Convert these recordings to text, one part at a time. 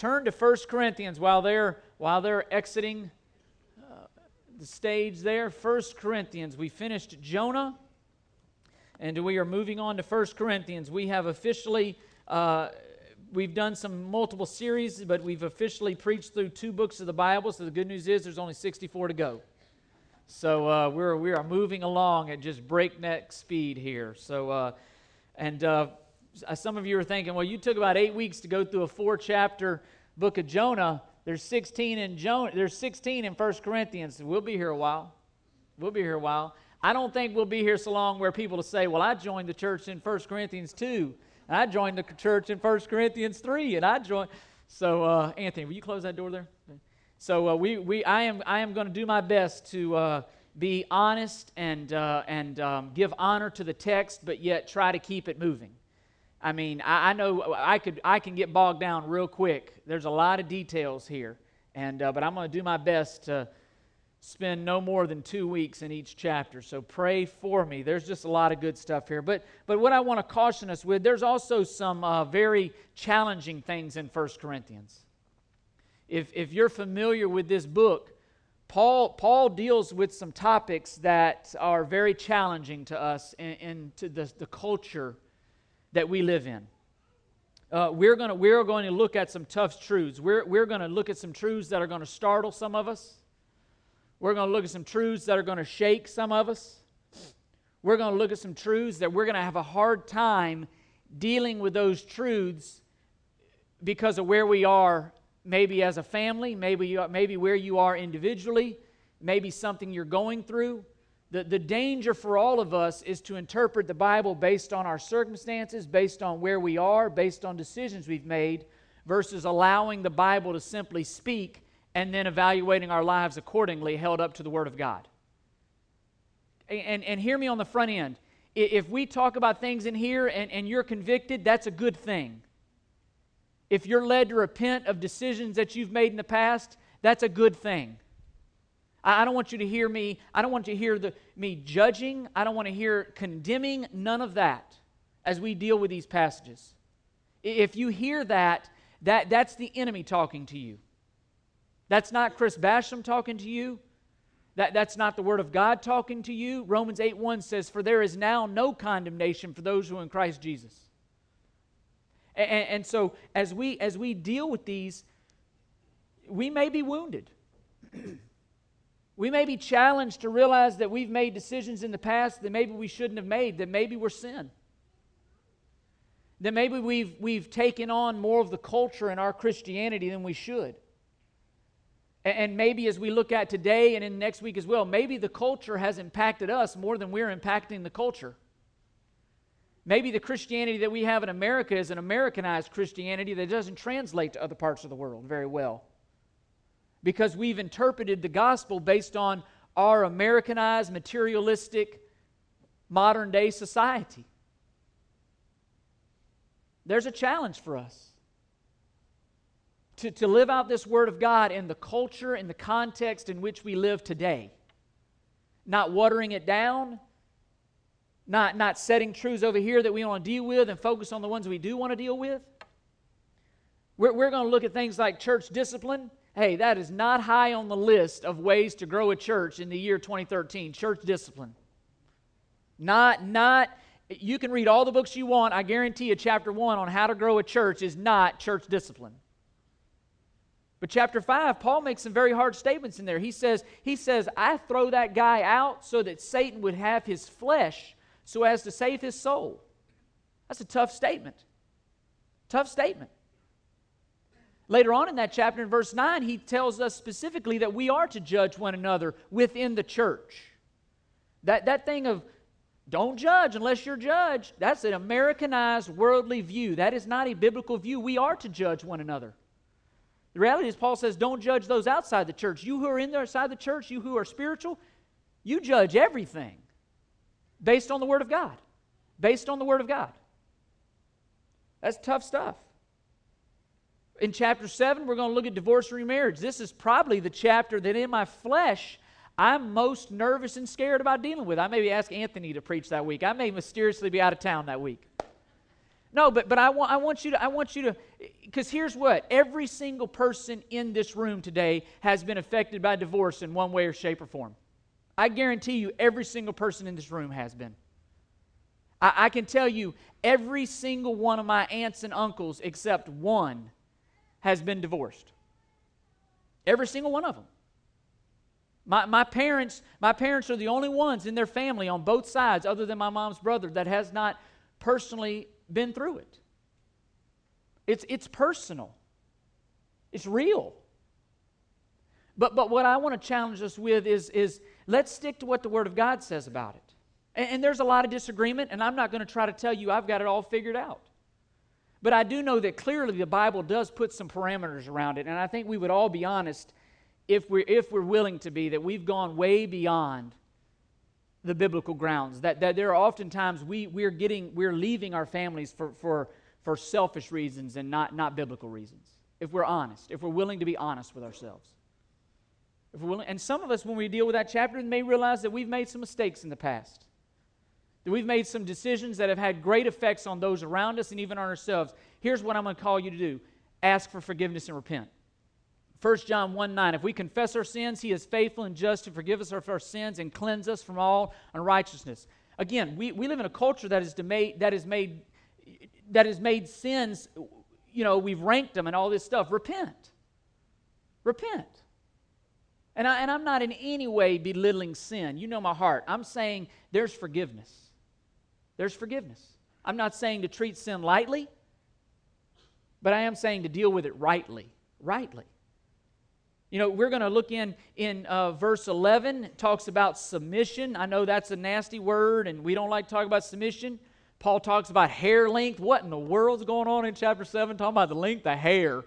turn to 1 Corinthians while they're, while they're exiting uh, the stage there. 1 Corinthians. We finished Jonah, and we are moving on to 1 Corinthians. We have officially. Uh, we've done some multiple series, but we've officially preached through two books of the Bible. So the good news is there's only 64 to go. So uh, we're we are moving along at just breakneck speed here. So uh, and uh, some of you are thinking, well, you took about eight weeks to go through a four chapter book of Jonah. There's 16 in Jonah. There's 16 in First Corinthians. We'll be here a while. We'll be here a while. I don't think we'll be here so long where people will say, well, I joined the church in First Corinthians 2, and I joined the church in First Corinthians 3, and I joined. So, uh, Anthony, will you close that door there? So, uh, we, we, I am, I am going to do my best to uh, be honest and, uh, and um, give honor to the text, but yet try to keep it moving. I mean, I, I, know I could I can get bogged down real quick. There's a lot of details here, and uh, but I'm going to do my best to spend no more than two weeks in each chapter. So pray for me. There's just a lot of good stuff here. But but what I want to caution us with, there's also some uh, very challenging things in First Corinthians. If if you're familiar with this book. Paul, Paul deals with some topics that are very challenging to us and to the, the culture that we live in. Uh, we're, gonna, we're going to look at some tough truths. We're, we're going to look at some truths that are going to startle some of us. We're going to look at some truths that are going to shake some of us. We're going to look at some truths that we're going to have a hard time dealing with those truths because of where we are, maybe as a family, maybe, you, maybe where you are individually, maybe something you're going through. The, the danger for all of us is to interpret the Bible based on our circumstances, based on where we are, based on decisions we've made, versus allowing the Bible to simply speak and then evaluating our lives accordingly, held up to the Word of God. And, and hear me on the front end. If we talk about things in here and, and you're convicted, that's a good thing. If you're led to repent of decisions that you've made in the past, that's a good thing. I don't want you to hear me. I don't want you to hear the, me judging. I don't want to hear condemning. None of that as we deal with these passages. If you hear that, that that's the enemy talking to you. That's not Chris Basham talking to you. That, that's not the Word of God talking to you. Romans 8 1 says, For there is now no condemnation for those who are in Christ Jesus. And, and so as we as we deal with these, we may be wounded. We may be challenged to realize that we've made decisions in the past that maybe we shouldn't have made, that maybe we're sin. That maybe we've, we've taken on more of the culture in our Christianity than we should. And, maybe as we look at today and in next week as well, maybe the culture has impacted us more than we're impacting the culture. Maybe the Christianity that we have in America is an Americanized Christianity that doesn't translate to other parts of the world very well because we've interpreted the gospel based on our Americanized, materialistic, modern day society. There's a challenge for us to, to live out this Word of God in the culture, in the context in which we live today. Not watering it down, not, not setting truths over here that we want to deal with and focus on the ones we do want to deal with. We're, we're going to look at things like church discipline Hey, that is not high on the list of ways to grow a church in the year 2013. Church discipline. Not, not, you can read all the books you want. I guarantee you, chapter one on how to grow a church is not church discipline. But chapter 5, Paul makes some very hard statements in there. He says, he says, I throw that guy out so that Satan would have his flesh so as to save his soul. That's a tough statement. Tough statement. Later on in that chapter, in verse 9, he tells us specifically that we are to judge one another within the church. That, that thing of don't judge unless you're judged, that's an Americanized worldly view. That is not a biblical view. We are to judge one another. The reality is, Paul says, don't judge those outside the church. You who are in the side the church, you who are spiritual, you judge everything based on the Word of God. Based on the Word of God. That's tough stuff. In chapter 7, we're going to look at divorce and remarriage. This is probably the chapter that in my flesh I'm most nervous and scared about dealing with. I may ask Anthony to preach that week. I may mysteriously be out of town that week. No, but, but I, want, I want you to, I want you to, because here's what every single person in this room today has been affected by divorce in one way or shape or form. I guarantee you, every single person in this room has been. I, I can tell you, every single one of my aunts and uncles, except one, has been divorced. Every single one of them. My, my parents, my parents are the only ones in their family on both sides, other than my mom's brother, that has not personally been through it. It's, it's personal, it's real. But, but what I want to challenge us with is, is let's stick to what the Word of God says about it. And, and there's a lot of disagreement, and I'm not going to try to tell you I've got it all figured out. But I do know that clearly the Bible does put some parameters around it, and I think we would all be honest if we're, if we're willing to be that we've gone way beyond the biblical grounds. That, that there are oftentimes we, we're getting, we're leaving our families for, for, for selfish reasons and not, not biblical reasons. If we're honest, if we're willing to be honest with ourselves. If we're willing, and some of us, when we deal with that chapter, may realize that we've made some mistakes in the past. That we've made some decisions that have had great effects on those around us and even on ourselves. Here's what I'm going to call you to do ask for forgiveness and repent. 1 John 1 9, if we confess our sins, he is faithful and just to forgive us our sins and cleanse us from all unrighteousness. Again, we, we live in a culture that is, made, that is made that has made sins, you know, we've ranked them and all this stuff. Repent. Repent. And, I, and I'm not in any way belittling sin. You know my heart. I'm saying there's forgiveness. There's forgiveness. I'm not saying to treat sin lightly, but I am saying to deal with it rightly. Rightly. You know, we're going to look in in uh, verse 11. It talks about submission. I know that's a nasty word, and we don't like to talk about submission. Paul talks about hair length. What in the world's going on in chapter 7? Talking about the length of hair.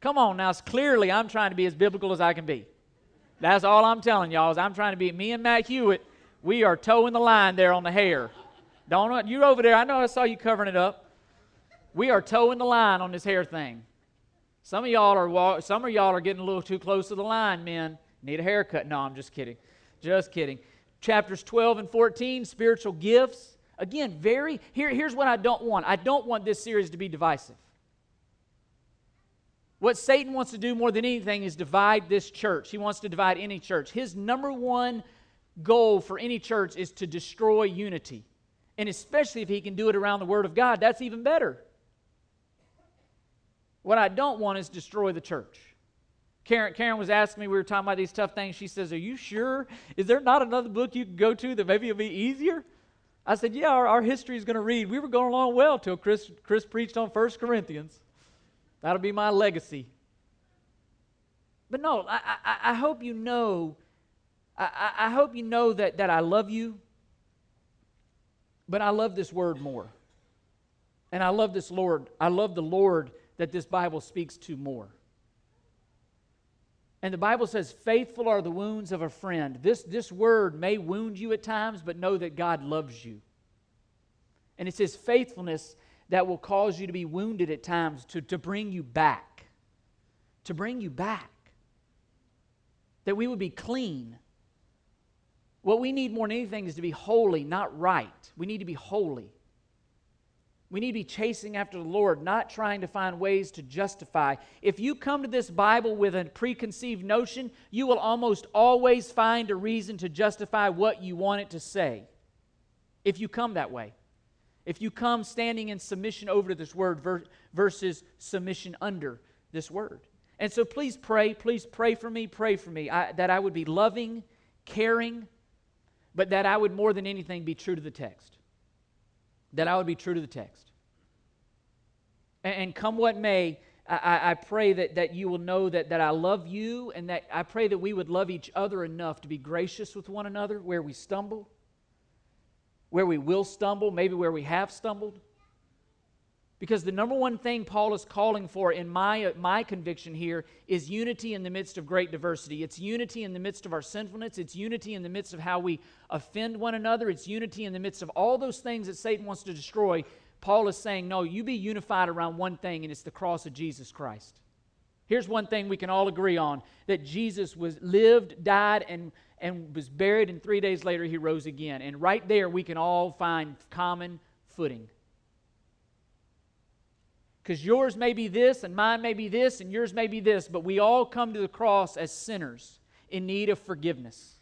Come on now. It's clearly, I'm trying to be as biblical as I can be. That's all I'm telling y'all is I'm trying to be. Me and Matt Hewitt, we are toeing the line there on the hair. Don't you're over there. I know I saw you covering it up. We are toeing the line on this hair thing. Some of y'all are some of y'all are getting a little too close to the line, men. Need a haircut. No, I'm just kidding. Just kidding. Chapters 12 and 14, spiritual gifts. Again, very here, here's what I don't want. I don't want this series to be divisive. What Satan wants to do more than anything is divide this church. He wants to divide any church. His number one goal for any church is to destroy unity. And especially if he can do it around the Word of God, that's even better. What I don't want is destroy the church. Karen, Karen was asking me, we were talking about these tough things. She says, Are you sure? Is there not another book you can go to that maybe it'll be easier? I said, Yeah, our, our history is going to read. We were going along well till Chris, Chris preached on First Corinthians. That'll be my legacy. But no, I, I, I hope you know, I, I hope you know that, that I love you, but I love this word more. And I love this Lord. I love the Lord that this Bible speaks to more. And the Bible says, faithful are the wounds of a friend. This, this word may wound you at times, but know that God loves you. And it's His faithfulness that will cause you to be wounded at times to, to bring you back. To bring you back. That we would be clean. What we need more than anything is to be holy, not right. We need to be holy. We need to be chasing after the Lord, not trying to find ways to justify. If you come to this Bible with a preconceived notion, you will almost always find a reason to justify what you want it to say. If you come that way. If you come standing in submission over to this word versus submission under this word. And so please pray, please pray for me, pray for me I, that I would be loving, caring, but that I would more than anything be true to the text that I would be true to the text. And, and come what may, I, I, pray that, that you will know that, that I love you and that I pray that we would love each other enough to be gracious with one another where we stumble, where we will stumble, maybe where we have stumbled. Because the number one thing Paul is calling for in my, my conviction here is unity in the midst of great diversity. It's unity in the midst of our sinfulness. It's unity in the midst of how we offend one another. It's unity in the midst of all those things that Satan wants to destroy. Paul is saying, no, you be unified around one thing, and it's the cross of Jesus Christ. Here's one thing we can all agree on that Jesus was lived, died, and, and was buried, and three days later he rose again. And right there we can all find common footing. Because yours may be this, and mine may be this, and yours may be this, but we all come to the cross as sinners in need of forgiveness.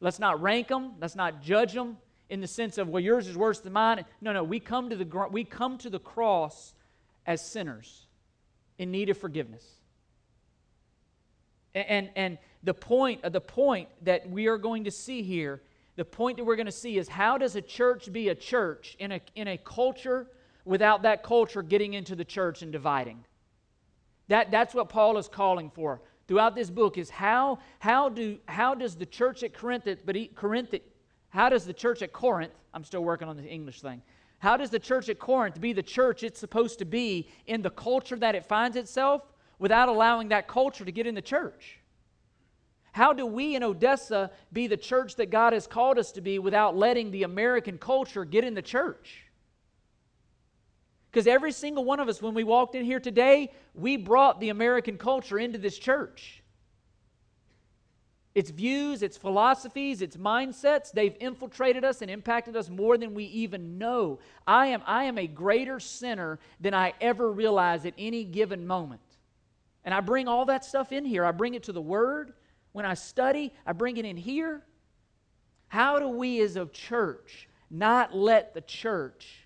Let's not rank them, let's not judge them in the sense of, well, yours is worse than mine. No, no, we come to the, we come to the cross as sinners in need of forgiveness. And, and, and the point, the point that we are going to see here, the point that we're going to see is how does a church be a church in a, in a culture without that culture getting into the church and dividing? That, that's what Paul is calling for throughout this book is how, how, do, how does the church at Corinth, but Corinth, how does the church at Corinth, I'm still working on the English thing, how does the church at Corinth be the church it's supposed to be in the culture that it finds itself without allowing that culture to get in the church? How do we in Odessa be the church that God has called us to be without letting the American culture get in the church? Because every single one of us, when we walked in here today, we brought the American culture into this church. Its views, its philosophies, its mindsets, they've infiltrated us and impacted us more than we even know. I am, I am a greater sinner than I ever realized at any given moment. And I bring all that stuff in here. I bring it to the Word. When I study, I bring it in here. How do we as a church not let the church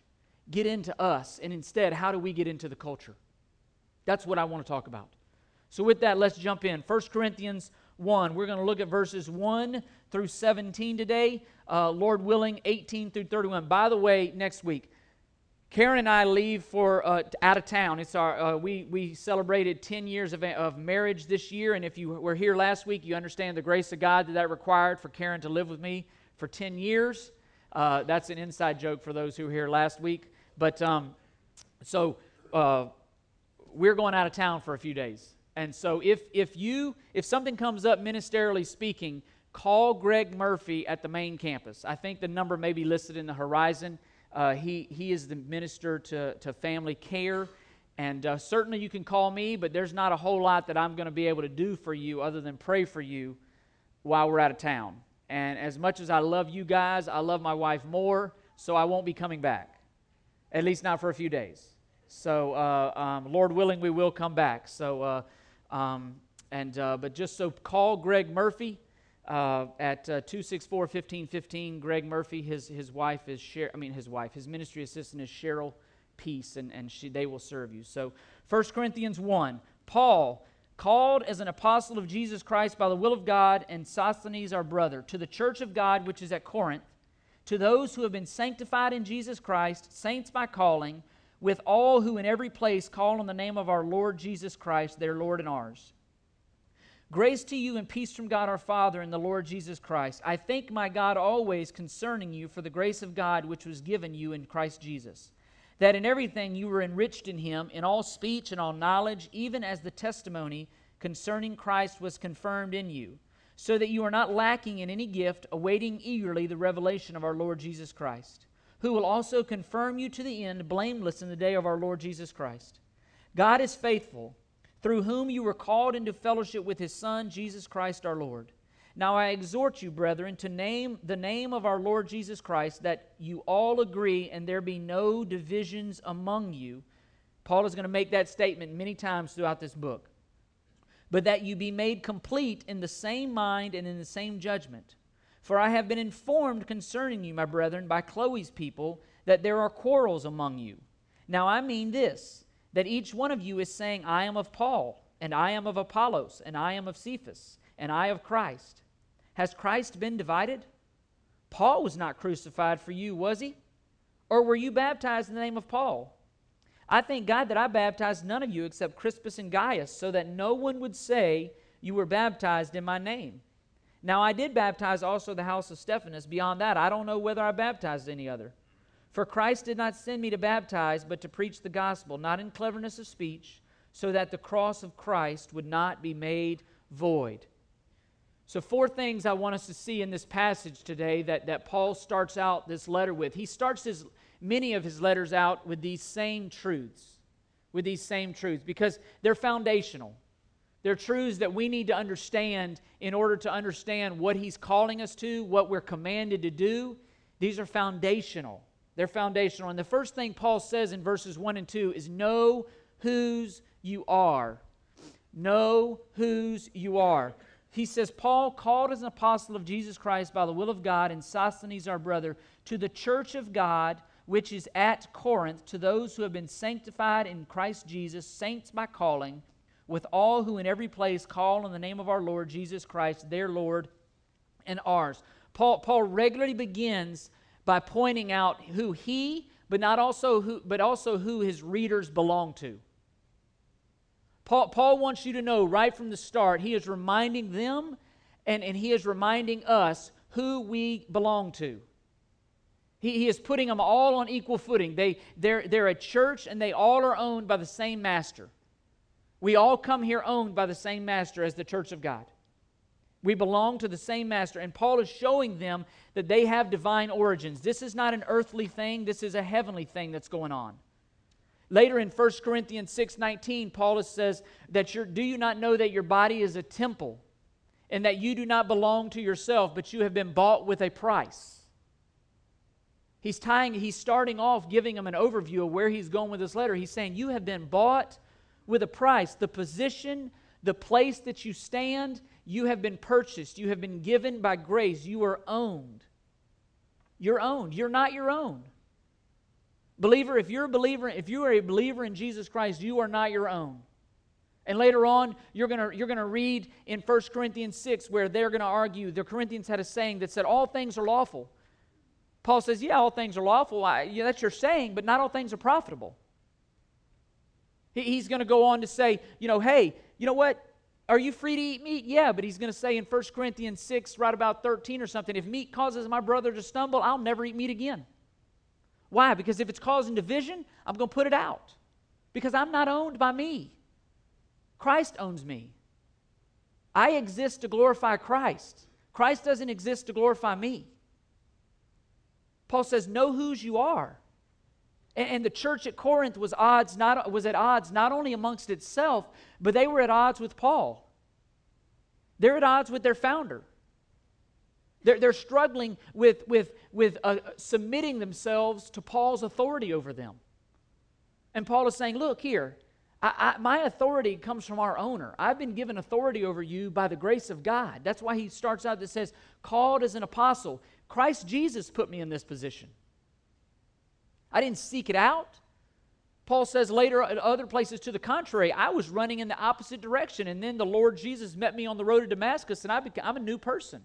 get into us, and instead, how do we get into the culture? That's what I want to talk about. So, with that, let's jump in. 1 Corinthians 1. We're going to look at verses 1 through 17 today. Uh, Lord willing, 18 through 31. By the way, next week, Karen and I leave for uh, out of town. It's our uh, we we celebrated 10 years of, of marriage this year, and if you were here last week, you understand the grace of God that that required for Karen to live with me for 10 years. Uh, that's an inside joke for those who were here last week. But um, so uh, we're going out of town for a few days. And so if, if you, if something comes up ministerially speaking, call Greg Murphy at the main campus. I think the number may be listed in the horizon. Uh, he, he is the minister to, to family care. And uh, certainly you can call me, but there's not a whole lot that I'm going to be able to do for you other than pray for you while we're out of town. And as much as I love you guys, I love my wife more, so I won't be coming back at least not for a few days. So, uh, um, Lord willing, we will come back. So, uh, um, and uh, but just so call Greg Murphy uh, at uh, 264 1515. Greg Murphy, his, his wife is Sher- I mean, his wife, his ministry assistant is Cheryl Peace, and, and she, they will serve you. So, 1 Corinthians 1, Paul, called as an apostle of Jesus Christ by the will of God, and Sosthenes, our brother, to the church of God which is at Corinth to those who have been sanctified in Jesus Christ, saints by calling, with all who in every place call on the name of our Lord Jesus Christ, their Lord and ours. Grace to you and peace from God our Father and the Lord Jesus Christ. I thank my God always concerning you for the grace of God which was given you in Christ Jesus, that in everything you were enriched in him, in all speech and all knowledge, even as the testimony concerning Christ was confirmed in you so that you are not lacking in any gift, awaiting eagerly the revelation of our Lord Jesus Christ, who will also confirm you to the end, blameless in the day of our Lord Jesus Christ. God is faithful, through whom you were called into fellowship with his Son, Jesus Christ our Lord. Now I exhort you, brethren, to name the name of our Lord Jesus Christ, that you all agree and there be no divisions among you. Paul is going to make that statement many times throughout this book but that you be made complete in the same mind and in the same judgment. For I have been informed concerning you, my brethren, by Chloe's people, that there are quarrels among you. Now I mean this, that each one of you is saying, I am of Paul, and I am of Apollos, and I am of Cephas, and I of Christ. Has Christ been divided? Paul was not crucified for you, was he? Or were you baptized in the name of Paul? I thank God that I baptized none of you except Crispus and Gaius, so that no one would say you were baptized in my name. Now I did baptize also the house of Stephanas. Beyond that, I don't know whether I baptized any other. For Christ did not send me to baptize, but to preach the gospel, not in cleverness of speech, so that the cross of Christ would not be made void. So, four things I want us to see in this passage today that, that Paul starts out this letter with. He starts his many of his letters out with these same truths, with these same truths, because they're foundational. They're truths that we need to understand in order to understand what he's calling us to, what we're commanded to do. These are foundational. They're foundational. And the first thing Paul says in verses 1 and 2 is know whose you are. Know whose you are. He says, Paul, called as an apostle of Jesus Christ by the will of God, and Sosthenes our brother, to the church of God which is at Corinth, to those who have been sanctified in Christ Jesus, saints by calling, with all who in every place call on the name of our Lord Jesus Christ, their Lord and ours. Paul, Paul regularly begins by pointing out who he, but not also who, but also who his readers belong to. Paul, Paul wants you to know right from the start, he is reminding them and, and he is reminding us who we belong to. He, he is putting them all on equal footing. They, they're, they're a church and they all are owned by the same master. We all come here owned by the same master as the church of God. We belong to the same master. And Paul is showing them that they have divine origins. This is not an earthly thing, this is a heavenly thing that's going on. Later in 1 Corinthians 6:19, Paul says that you do you not know that your body is a temple and that you do not belong to yourself, but you have been bought with a price. He's tying, he's starting off giving them an overview of where he's going with this letter. He's saying, You have been bought with a price. The position, the place that you stand, you have been purchased. You have been given by grace. You are owned. You're owned. You're not your own. Believer, if you're a believer, if you are a believer in Jesus Christ, you are not your own. And later on, you're going you're gonna read in 1 Corinthians 6 where they're going to argue. The Corinthians had a saying that said, All things are lawful. Paul says, Yeah, all things are lawful. I, yeah, that's your saying, but not all things are profitable. He, he's going to go on to say, You know, hey, you know what? Are you free to eat meat? Yeah, but he's going to say in 1 Corinthians 6, right about 13 or something, if meat causes my brother to stumble, I'll never eat meat again. Why? Because if it's causing division, I'm going to put it out. Because I'm not owned by me. Christ owns me. I exist to glorify Christ. Christ doesn't exist to glorify me. Paul says, Know whose you are. And the church at Corinth was, odds not, was at odds not only amongst itself, but they were at odds with Paul. They're at odds with their founder. They're, they're struggling with, with, with uh, submitting themselves to Paul's authority over them. And Paul is saying, Look here, I, I, my authority comes from our owner. I've been given authority over you by the grace of God. That's why he starts out that says, Called as an apostle. Christ Jesus put me in this position. I didn't seek it out. Paul says later at other places to the contrary, I was running in the opposite direction, and then the Lord Jesus met me on the road to Damascus, and I became, I'm a new person.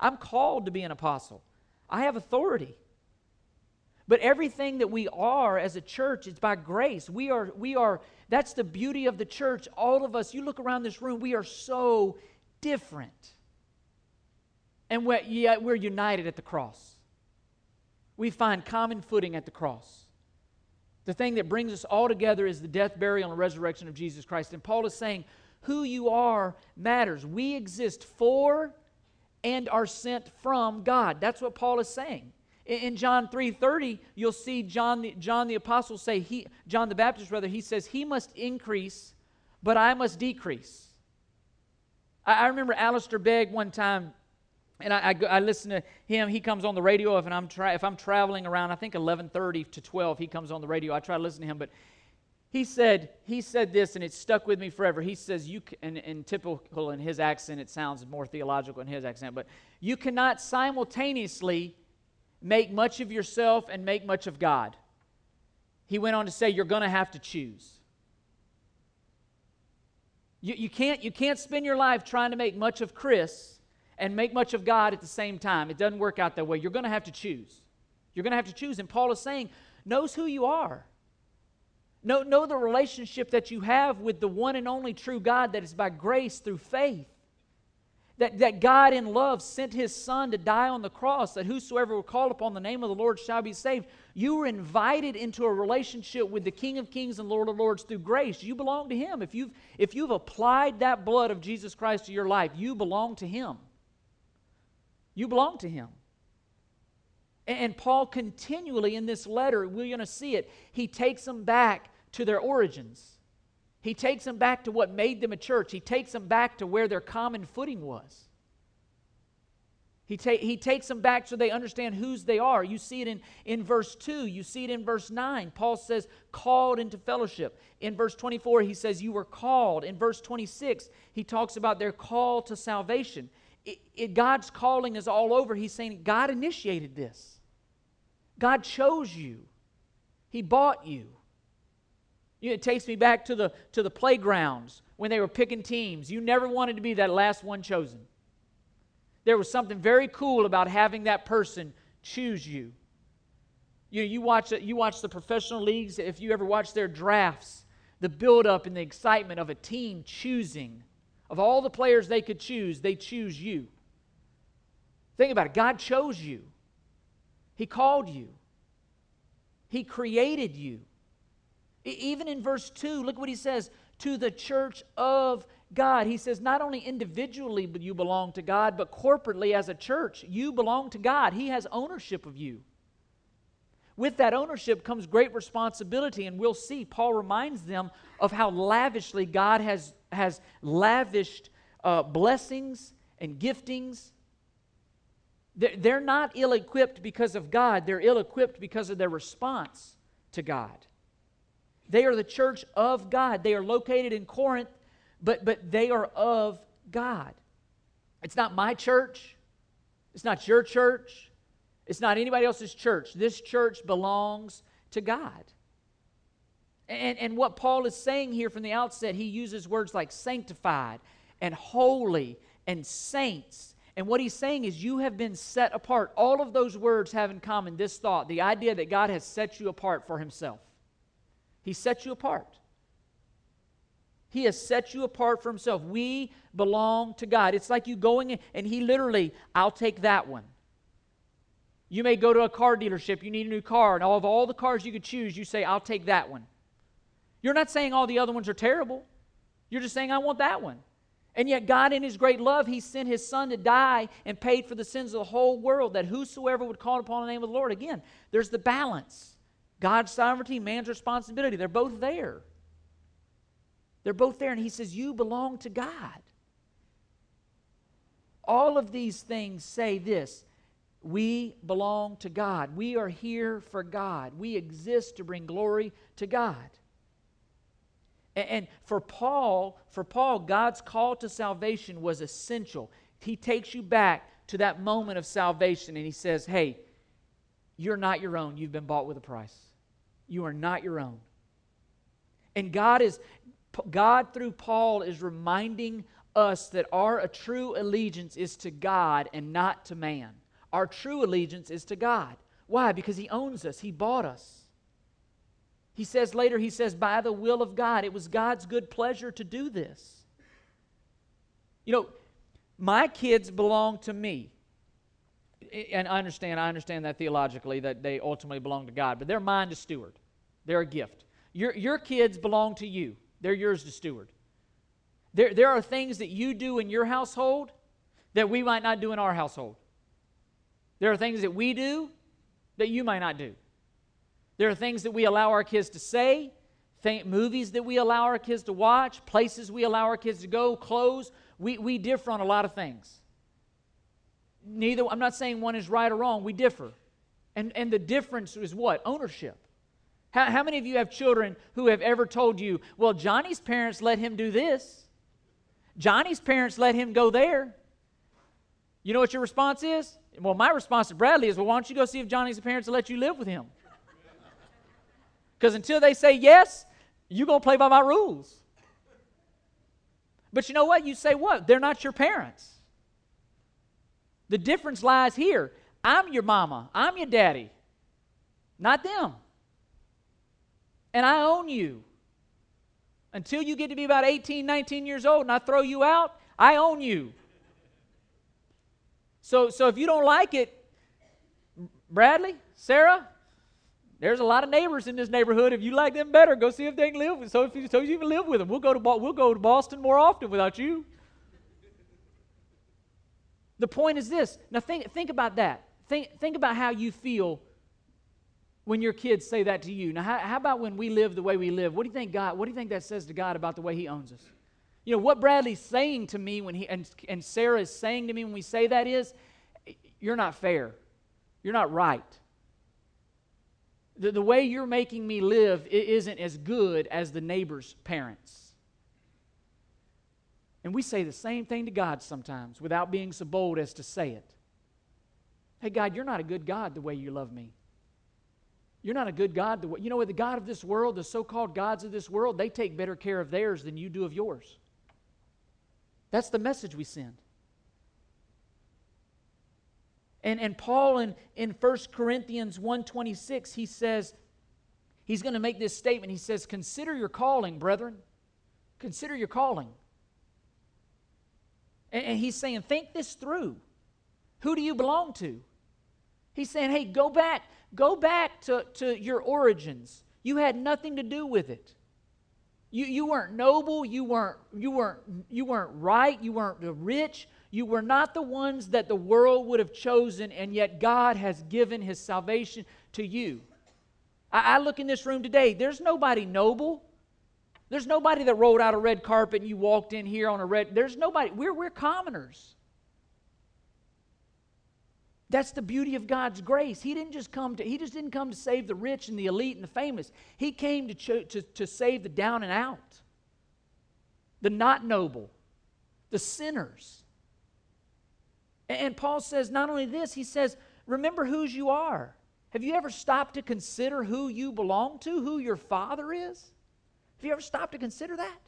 I'm called to be an apostle. I have authority. But everything that we are as a church is by grace. We are, we are, that's the beauty of the church. All of us, you look around this room, we are so different. And we're, yet we're united at the cross. We find common footing at the cross. The thing that brings us all together is the death, burial, and resurrection of Jesus Christ. And Paul is saying, who you are matters. We exist for and are sent from God. That's what Paul is saying. In John 3:30, you'll see John the, John the apostle say he John the Baptist rather he says he must increase, but I must decrease. I, I remember Alistair Begg one time, and I, I, I, listen to him. He comes on the radio if and I'm tra- if I'm traveling around. I think 11:30 to 12, he comes on the radio. I try to listen to him, but he said, he said this, and it stuck with me forever. He says, you and, and typical in his accent, it sounds more theological in his accent, but you cannot simultaneously make much of yourself and make much of God. He went on to say, you're going to have to choose. You, you, can't, you can't spend your life trying to make much of Chris and make much of God at the same time. It doesn't work out that way. You're going to have to choose. You're going to have to choose. And Paul is saying, knows who you are. Know, know the relationship that you have with the one and only true God that is by grace through faith. That, that God in love sent his Son to die on the cross, that whosoever will call upon the name of the Lord shall be saved. You were invited into a relationship with the King of Kings and Lord of Lords through grace. You belong to him. If you've, if you've applied that blood of Jesus Christ to your life, you belong to him. You belong to him. And Paul continually in this letter, we're going to see it, he takes them back to their origins. He takes them back to what made them a church. He takes them back to where their common footing was. He, ta- he takes them back so they understand whose they are. You see it in, in verse 2. You see it in verse 9. Paul says, called into fellowship. In verse 24, he says, You were called. In verse 26, he talks about their call to salvation. It, it, God's calling is all over. He's saying, God initiated this, God chose you, He bought you. you know, it takes me back to the, to the playgrounds when they were picking teams. You never wanted to be that last one chosen. There was something very cool about having that person choose you. You, know, you, watch, you watch the professional leagues, if you ever watch their drafts, the buildup and the excitement of a team choosing. Of all the players they could choose, they choose you. Think about it God chose you, He called you, He created you. Even in verse 2, look what He says to the church of God. He says, not only individually you belong to God, but corporately as a church, you belong to God. He has ownership of you. With that ownership comes great responsibility, and we'll see. Paul reminds them of how lavishly God has, has lavished uh, blessings and giftings. They're, not ill equipped because of God, they're ill equipped because of their response to God. They are the church of God. They are located in Corinth, but, but they are of God. It's not my church, it's not your church, it's not anybody else's church. This church belongs to God. And, and what Paul is saying here from the outset, he uses words like sanctified and holy and saints. And what he's saying is, you have been set apart. All of those words have in common this thought the idea that God has set you apart for himself. He set you apart. He has set you apart for himself. We belong to God. It's like you going in, and he literally, I'll take that one. You may go to a car dealership, you need a new car, and all of all the cars you could choose, you say, I'll take that one. You're not saying all the other ones are terrible. You're just saying, I want that one. And yet, God, in His great love, He sent His Son to die and paid for the sins of the whole world, that whosoever would call upon the name of the Lord. Again, there's the balance God's sovereignty, man's responsibility. They're both there. They're both there. And He says, You belong to God. All of these things say this we belong to God. We are here for God. We exist to bring glory to God. And, for Paul, for Paul, God's call to salvation was essential. He takes you back to that moment of salvation and he says, Hey, you're not your own. You've been bought with a price. You are not your own. And God is God through Paul is reminding us that our true allegiance is to God and not to man. Our true allegiance is to God. Why? Because He owns us, He bought us. He says later, He says, by the will of God. It was God's good pleasure to do this. You know, my kids belong to me. And I understand, I understand that theologically, that they ultimately belong to God, but they're mine to steward. They're a gift. Your, your kids belong to you, they're yours to steward. There, there are things that you do in your household that we might not do in our household. There are things that we do that you might not do. There are things that we allow our kids to say, th- movies that we allow our kids to watch, places we allow our kids to go, clothes. We, we differ on a lot of things. Neither, I'm not saying one is right or wrong, we differ. And, and the difference is what? Ownership. How, how many of you have children who have ever told you, well, Johnny's parents let him do this? Johnny's parents let him go there. You know what your response is? Well, my response to Bradley is, well, why don't you go see if Johnny's parents will let you live with him? Because until they say yes, you're going to play by my rules. But you know what? You say what? They're not your parents. The difference lies here. I'm your mama, I'm your daddy, not them. And I own you. Until you get to be about 18, 19 years old and I throw you out, I own you. So, so if you don't like it, Bradley, Sarah, there's a lot of neighbors in this neighborhood. If you like them better, go see if they can live. With, so if you, so you can live with them, we'll go to we'll go to Boston more often without you. The point is this. Now think think about that. Think think about how you feel when your kids say that to you. Now how, how about when we live the way we live? What do you think God? What do you think that says to God about the way He owns us? You know, what Bradley's saying to me when he, and, and Sarah is saying to me when we say that is, you're not fair. You're not right. The, the way you're making me live isn't as good as the neighbor's parents. And we say the same thing to God sometimes without being so bold as to say it. Hey, God, you're not a good God the way you love me. You're not a good God. The way, you know what? The God of this world, the so called gods of this world, they take better care of theirs than you do of yours. That's the message we send. And, and Paul in, in 1 Corinthians 1.26, he says, he's going to make this statement. He says, Consider your calling, brethren. Consider your calling. And, and he's saying, Think this through. Who do you belong to? He's saying, Hey, go back. Go back to, to your origins. You had nothing to do with it. You, you weren't noble, you weren't, you, weren't, you weren't right, you weren't rich, you were not the ones that the world would have chosen, and yet God has given His salvation to you. I, I look in this room today, there's nobody noble. There's nobody that rolled out a red carpet and you walked in here on a red. There's nobody. We're, we're commoners. That's the beauty of God's grace. He didn't just come to He just didn't come to save the rich and the elite and the famous. He came to, cho- to, to save the down and out, the not noble, the sinners. And Paul says not only this, he says, remember whose you are. Have you ever stopped to consider who you belong to, who your father is? Have you ever stopped to consider that?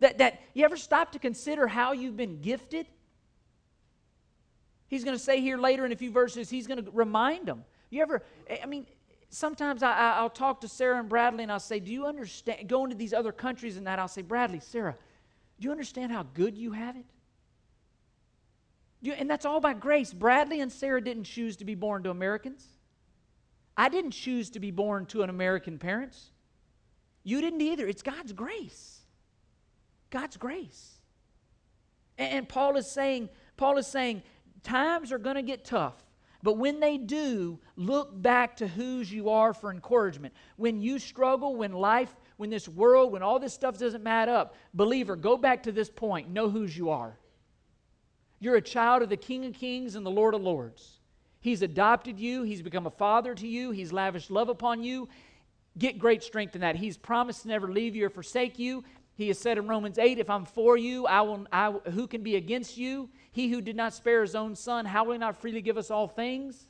That, that you ever stopped to consider how you've been gifted? He's going to say here later in a few verses, he's going to remind them. You ever, I mean, sometimes I, will talk to Sarah and Bradley and I'll say, Do you understand? Going to these other countries and that, I'll say, Bradley, Sarah, do you understand how good you have it? You, and that's all by grace. Bradley and Sarah didn't choose to be born to Americans. I didn't choose to be born to an American parents. You didn't either. It's God's grace. God's grace. And, and Paul is saying, Paul is saying, Times are going to get tough. But when they do, look back to whose you are for encouragement. When you struggle, when life, when this world, when all this stuff doesn't add up, believer, go back to this point. Know whose you are. You're a child of the King of Kings and the Lord of Lords. He's adopted you, He's become a father to you, He's lavished love upon you. Get great strength in that. He's promised to never leave you or forsake you. He has said in Romans 8, If I'm for you, I will, I, who can be against you? He who did not spare his own son, how will he not freely give us all things?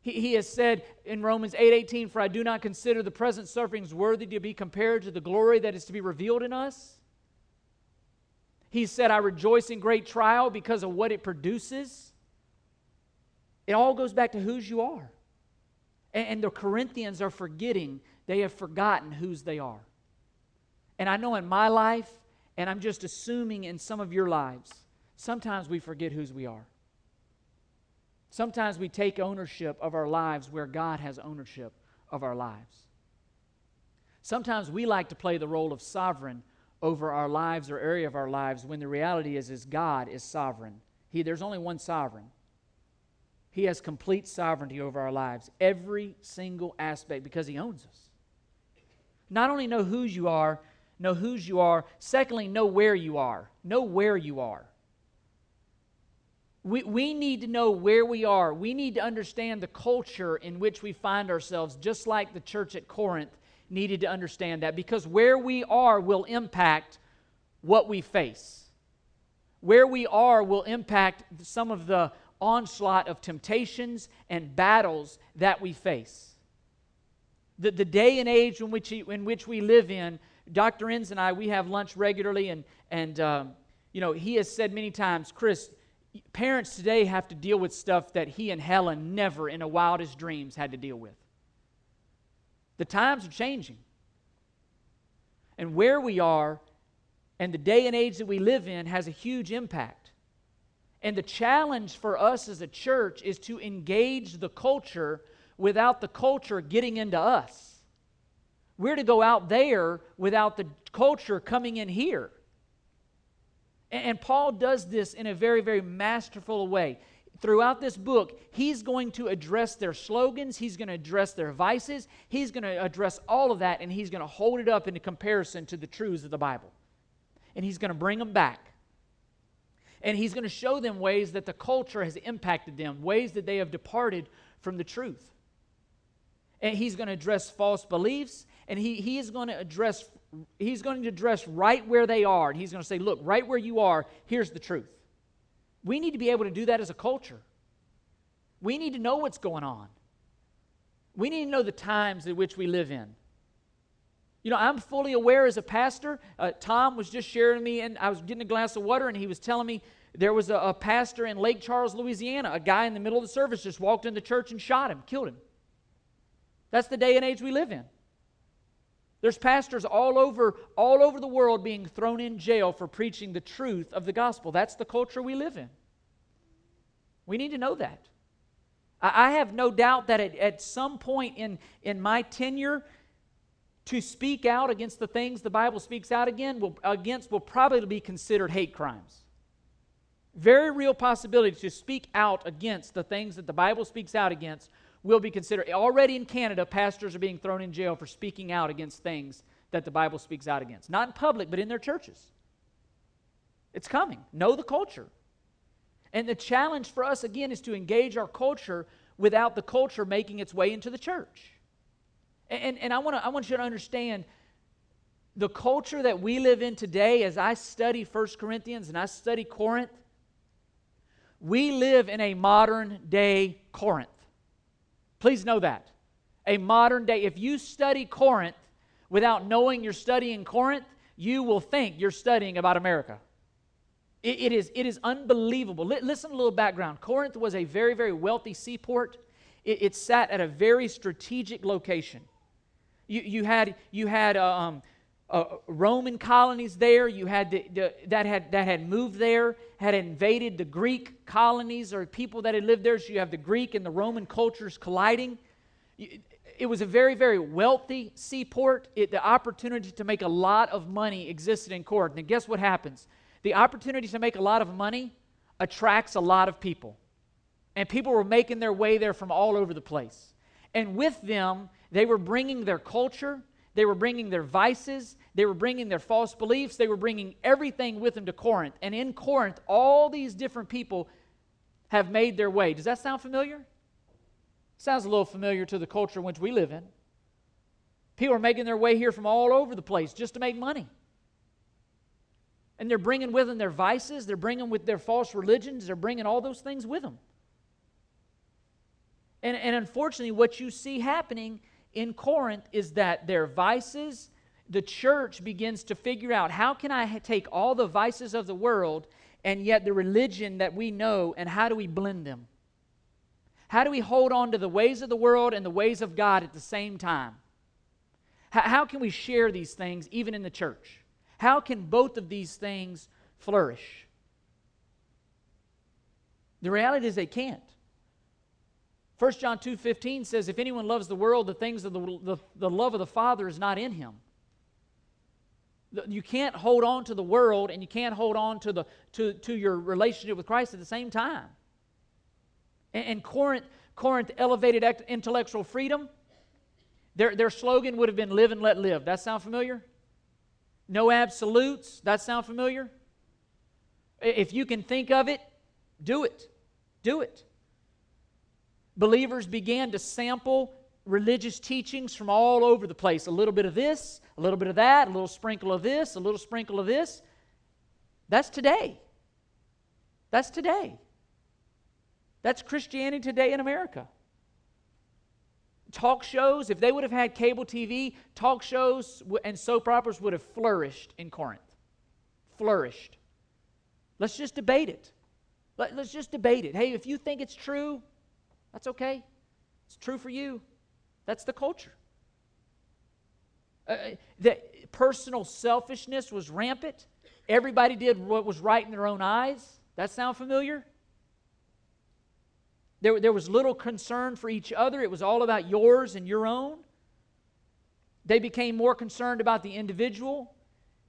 He, he has said in Romans 8 18, For I do not consider the present sufferings worthy to be compared to the glory that is to be revealed in us. He said, I rejoice in great trial because of what it produces. It all goes back to whose you are. And, and the Corinthians are forgetting, they have forgotten whose they are. And I know in my life, and I'm just assuming in some of your lives, sometimes we forget whose we are. Sometimes we take ownership of our lives where God has ownership of our lives. Sometimes we like to play the role of sovereign over our lives or area of our lives when the reality is, is God is sovereign. He, there's only one sovereign. He has complete sovereignty over our lives, every single aspect, because He owns us. Not only know whose you are, know whose you are. Secondly, know where you are. Know where you are. We, we need to know where we are. We need to understand the culture in which we find ourselves, just like the church at Corinth needed to understand that, because where we are will impact what we face. Where we are will impact some of the onslaught of temptations and battles that we face. The, the day and age in which, in which we live in Dr. Enns and I, we have lunch regularly, and, and um, you know, he has said many times, Chris, parents today have to deal with stuff that he and Helen never in a wildest dreams had to deal with. The times are changing. And where we are and the day and age that we live in has a huge impact. And the challenge for us as a church is to engage the culture without the culture getting into us. We're to go out there without the culture coming in here. And, Paul does this in a very, very masterful way. Throughout this book, he's going to address their slogans, he's going to address their vices, he's going to address all of that, and he's going to hold it up in comparison to the truths of the Bible. And he's going to bring them back. And he's going to show them ways that the culture has impacted them, ways that they have departed from the truth. And he's going to address false beliefs, and he, he is going to address he's going to address right where they are. And he's going to say, look, right where you are, here's the truth. We need to be able to do that as a culture. We need to know what's going on. We need to know the times in which we live in. You know, I'm fully aware as a pastor. Uh, Tom was just sharing me, and I was getting a glass of water, and he was telling me there was a, a pastor in Lake Charles, Louisiana. A guy in the middle of the service just walked in the church and shot him, killed him. That's the day and age we live in. There's pastors all over, all over the world being thrown in jail for preaching the truth of the gospel. That's the culture we live in. We need to know that. I, I have no doubt that at, at some point in, in my tenure, to speak out against the things the Bible speaks out again will, against will probably be considered hate crimes. Very real possibility to speak out against the things that the Bible speaks out against will be considered. Already in Canada, pastors are being thrown in jail for speaking out against things that the Bible speaks out against. Not in public, but in their churches. It's coming. Know the culture. And the challenge for us, again, is to engage our culture without the culture making its way into the church. And, and I, wanna, I want you to understand the culture that we live in today, as I study First Corinthians and I study Corinth, we live in a modern day Corinth. Please know that. A modern day. If you study Corinth without knowing you're studying Corinth, you will think you're studying about America. it, it is, it is unbelievable. L- listen a little background. Corinth was a very, very wealthy seaport. It, it sat at a very strategic location. You, you had, you had uh, um, uh, Roman colonies there. You had the, the, that had that had moved there, had invaded the Greek colonies or people that had lived there. So you have the Greek and the Roman cultures colliding. It was a very very wealthy seaport. It, the opportunity to make a lot of money existed in Corinth. And guess what happens? The opportunity to make a lot of money attracts a lot of people, and people were making their way there from all over the place. And with them, they were bringing their culture they were bringing their vices, they were bringing their false beliefs, they were bringing everything with them to Corinth. And in Corinth, all these different people have made their way. Does that sound familiar? Sounds a little familiar to the culture in which we live in. People are making their way here from all over the place just to make money. And they're bringing with them their vices, they're bringing with their false religions, they're bringing all those things with them. And, and unfortunately, what you see happening in Corinth is that their vices, the church begins to figure out how can I take all the vices of the world and yet the religion that we know, and how do we blend them? How do we hold on to the ways of the world and the ways of God at the same time? How, can we share these things even in the church? How can both of these things flourish? The reality is they can't. 1 John 2.15 says, If anyone loves the world, the things of the, the, the love of the Father is not in him. You can't hold on to the world and you can't hold on to, the, to, to your relationship with Christ at the same time. And, and Corinth, Corinth elevated intellectual freedom. Their, their slogan would have been live and let live. That sound familiar? No absolutes. That sound familiar? If you can think of it, do it. Do it. Believers began to sample religious teachings from all over the place. A little bit of this, a little bit of that, a little sprinkle of this, a little sprinkle of this. That's today. That's today. That's Christianity today in America. Talk shows, if they would have had cable TV, talk shows and soap operas would have flourished in Corinth. Flourished. Let's just debate it. Let, us just debate it. Hey, if you think it's true, that's okay. It's true for you. That's the culture. Uh, uh, that personal selfishness was rampant. Everybody did what was right in their own eyes. That sound familiar? There, there was little concern for each other. It was all about yours and your own. They became more concerned about the individual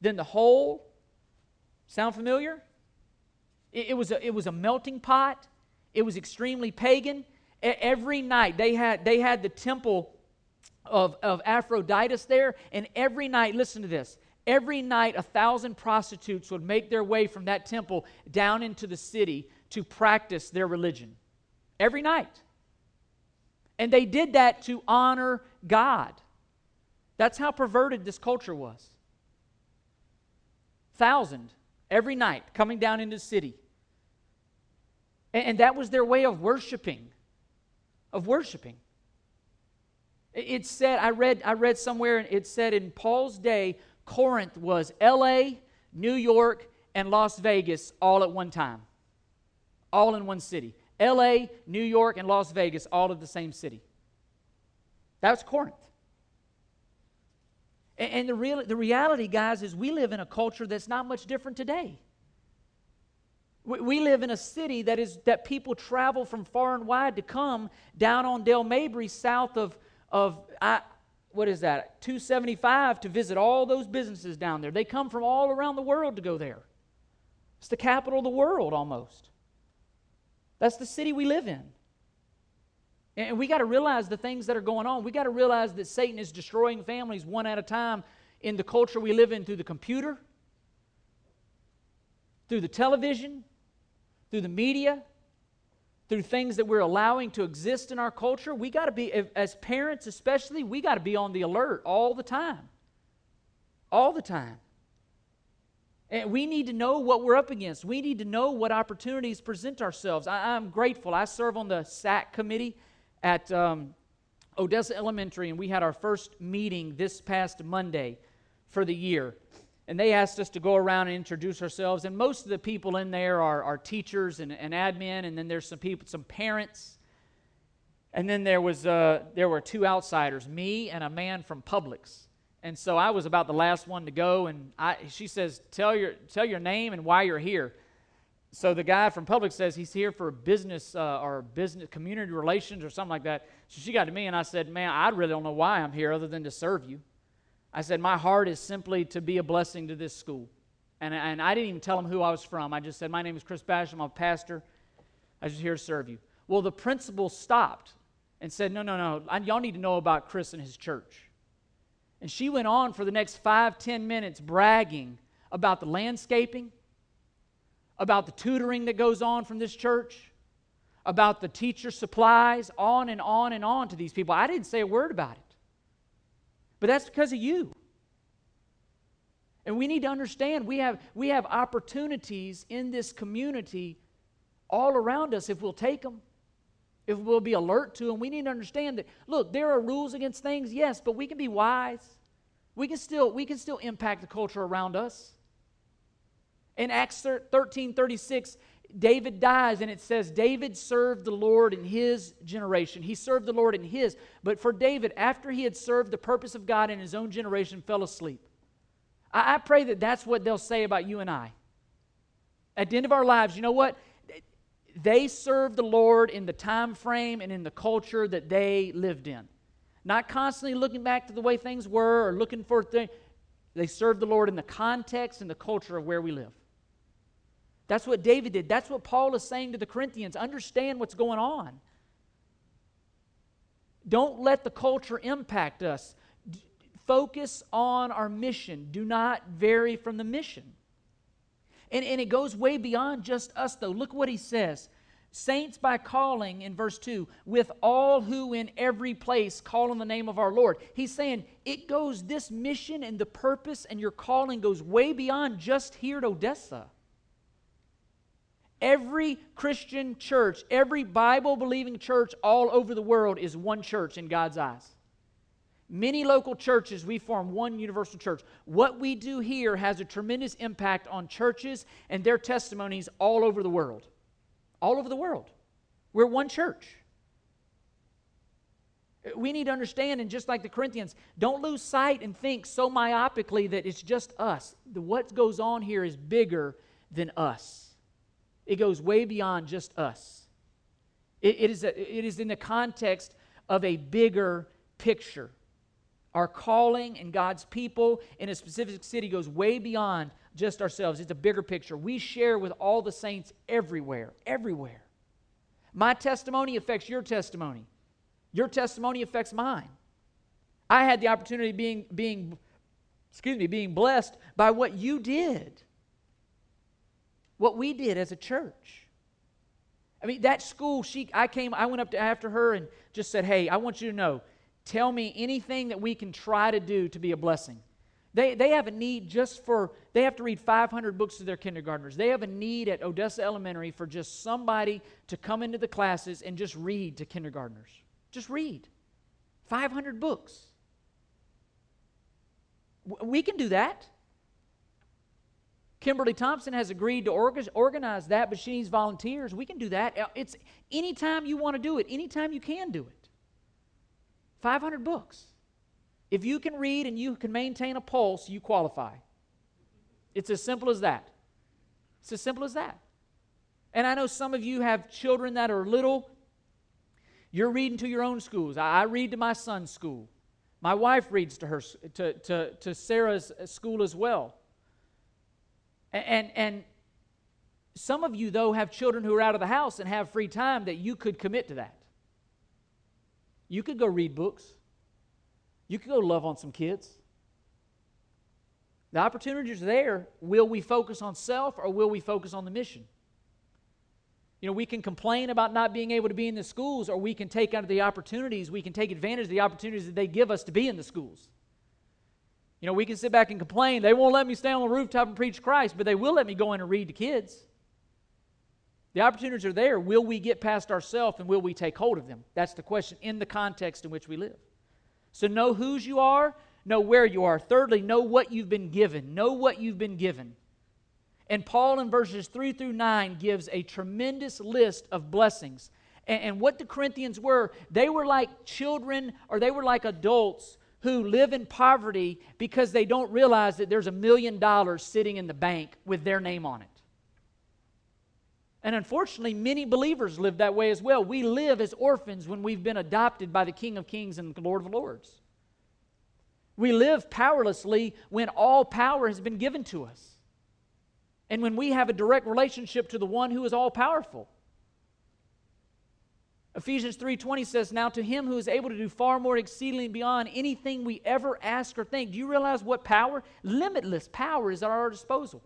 than the whole. Sound familiar? It, it was, a, it was a melting pot. It was extremely pagan every night they had they had the temple of, of Aphrodite there, and every night, listen to this, Every night, a thousand prostitutes would make their way from that temple down into the city to practice their religion. Every night. And they did that to honor God. That's how perverted this culture was. Thousand every night coming down into the city. And, and that was their way of worshiping. Of worshiping. It said, I read, I read somewhere, and it said in Paul's day, Corinth was LA, New York, and Las Vegas all at one time. All in one city. LA, New York, and Las Vegas, all of the same city. That was Corinth. And, and the, real, the reality, guys, is we live in a culture that's not much different today. We, live in a city that is that people travel from far and wide to come down on Dale Mabry south of, of I, what is that, 275 to visit all those businesses down there. They come from all around the world to go there. It's the capital of the world almost. That's the city we live in. And we got to realize the things that are going on. We got to realize that Satan is destroying families one at a time in the culture we live in through the computer, through the television, through the media, through things that we're allowing to exist in our culture, we got to be, as parents especially, we got to be on the alert all the time. All the time. And we need to know what we're up against. We need to know what opportunities present ourselves. I, am grateful. I serve on the SAC committee at um, Odessa Elementary, and we had our first meeting this past Monday for the year and they asked us to go around and introduce ourselves. And most of the people in there are, are teachers and, and admin, and then there's some people, some parents. And then there was uh, there were two outsiders, me and a man from Publix. And so I was about the last one to go, and I, she says, "Tell your tell your name and why you're here." So the guy from Publix says he's here for business uh, or business community relations or something like that. So she got to me, and I said, "Man, I really don't know why I'm here other than to serve you." I said, My heart is simply to be a blessing to this school. And, and I didn't even tell them who I was from. I just said, My name is Chris Basham. I'm a pastor. I'm just here to serve you. Well, the principal stopped and said, No, no, no. I, y'all need to know about Chris and his church. And she went on for the next five, ten minutes bragging about the landscaping, about the tutoring that goes on from this church, about the teacher supplies, on and on and on to these people. I didn't say a word about it. But that's because of you. And we need to understand we have, we have opportunities in this community all around us if we'll take them, if we'll be alert to them. We need to understand that, look, there are rules against things, yes, but we can be wise. We can still, we can still impact the culture around us. In Acts 13 36, David dies, and it says, David served the Lord in his generation. He served the Lord in his. But for David, after he had served the purpose of God in his own generation, fell asleep. I, I pray that that's what they'll say about you and I. At the end of our lives, you know what? They served the Lord in the time frame and in the culture that they lived in. Not constantly looking back to the way things were or looking for things. They served the Lord in the context and the culture of where we live. That's what David did. That's what Paul is saying to the Corinthians. Understand what's going on. Don't let the culture impact us. Focus on our mission. Do not vary from the mission. And, and it goes way beyond just us, though. Look what he says Saints by calling, in verse 2, with all who in every place call on the name of our Lord. He's saying it goes, this mission and the purpose and your calling goes way beyond just here at Odessa. Every Christian church, every Bible believing church all over the world is one church in God's eyes. Many local churches, we form one universal church. What we do here has a tremendous impact on churches and their testimonies all over the world. All over the world. We're one church. We need to understand, and just like the Corinthians, don't lose sight and think so myopically that it's just us. The, what goes on here is bigger than us. It goes way beyond just us. it, it is, a, it is in the context of a bigger picture. Our calling and God's people in a specific city goes way beyond just ourselves. It's a bigger picture. We share with all the saints everywhere, everywhere. My testimony affects your testimony. Your testimony affects mine. I had the opportunity being being excuse me, being blessed by what you did, what we did as a church. I mean, that school, she, I came, I went up to after her and just said, hey, I want you to know, tell me anything that we can try to do to be a blessing. They, they have a need just for, they have to read 500 books to their kindergartners. They have a need at Odessa Elementary for just somebody to come into the classes and just read to kindergartners. Just read. 500 books. We can do that. Kimberly Thompson has agreed to organize that, but she needs volunteers. We can do that. Uh, it's anytime you want to do it, anytime you can do it. 500 books. If you can read and you can maintain a pulse, you qualify. It's as simple as that. It's as simple as that. And I know some of you have children that are little. You're reading to your own schools. I read to my son's school. My wife reads to her to, to, to Sarah's school as well. And, and some of you, though, have children who are out of the house and have free time that you could commit to that. You could go read books, you could go love on some kids. The opportunities are there. Will we focus on self or will we focus on the mission? You know, we can complain about not being able to be in the schools, or we can take out the opportunities, we can take advantage of the opportunities that they give us to be in the schools. You know, we can sit back and complain. They won't let me stay on the rooftop and preach Christ, but they will let me go in and read to kids. The opportunities are there. Will we get past ourselves and will we take hold of them? That's the question in the context in which we live. So know whose you are, know where you are. Thirdly, know what you've been given. Know what you've been given. And Paul in verses 3 through 9 gives a tremendous list of blessings. And, and what the Corinthians were, they were like children or they were like adults who live in poverty because they don't realize that there's a million dollars sitting in the bank with their name on it. And unfortunately, many believers live that way as well. We live as orphans when we've been adopted by the King of Kings and the Lord of Lords. We live powerlessly when all power has been given to us. And when we have a direct relationship to the one who is all powerful. Ephesians 3:20 says, "Now to him who is able to do far more exceedingly beyond anything we ever ask or think." Do you realize what power? Limitless power is at our disposal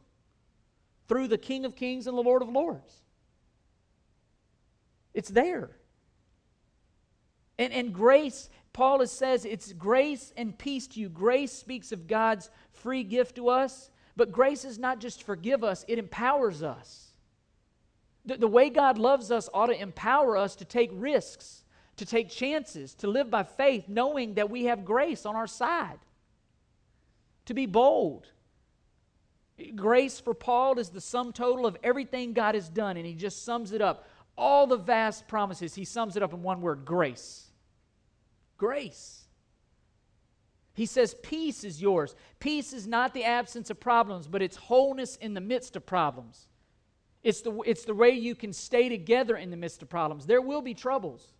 through the King of Kings and the Lord of Lords. It's there. And, and grace, Paul says it's grace and peace to you. Grace speaks of God's free gift to us, but grace is not just forgive us, it empowers us. The, the way God loves us ought to empower us to take risks, to take chances, to live by faith, knowing that we have grace on our side, to be bold. Grace for Paul is the sum total of everything God has done, and he just sums it up. All the vast promises, he sums it up in one word grace. Grace. He says, Peace is yours. Peace is not the absence of problems, but it's wholeness in the midst of problems. It's the, it's the way you can stay together in the midst of problems. There will be troubles.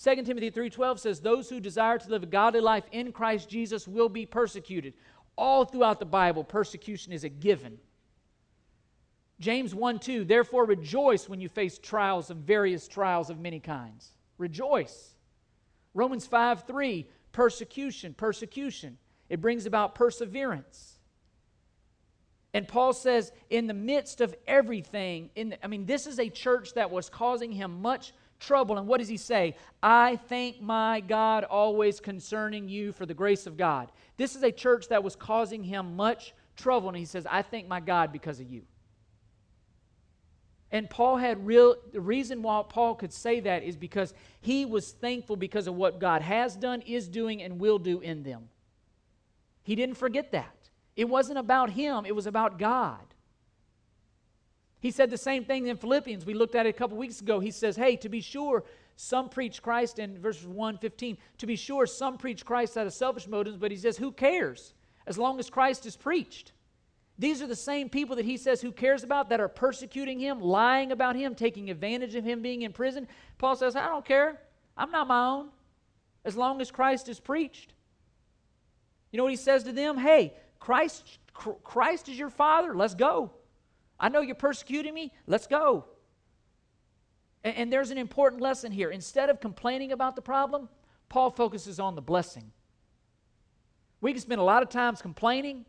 2 Timothy 3:12 says those who desire to live a godly life in Christ Jesus will be persecuted. All throughout the Bible, persecution is a given. James 1 2, therefore rejoice when you face trials of various trials of many kinds. Rejoice. Romans 5 3, persecution, persecution. It brings about perseverance. And Paul says, in the midst of everything, in the, I mean, this is a church that was causing him much trouble. And what does he say? I thank my God always concerning you for the grace of God. This is a church that was causing him much trouble. And he says, I thank my God because of you. And Paul had real, the reason why Paul could say that is because he was thankful because of what God has done, is doing, and will do in them. He didn't forget that. It wasn't about him, it was about God. He said the same thing in Philippians. We looked at it a couple weeks ago. He says, Hey, to be sure, some preach Christ in verses 1 15. To be sure, some preach Christ out of selfish motives, but he says, Who cares? As long as Christ is preached. These are the same people that he says who cares about that are persecuting him, lying about him, taking advantage of him being in prison. Paul says, I don't care. I'm not my own. As long as Christ is preached. You know what he says to them? Hey, Christ, Christ is your Father. Let's go. I know you're persecuting me. Let's go. And, and there's an important lesson here. Instead of complaining about the problem, Paul focuses on the blessing. We can spend a lot of times complaining,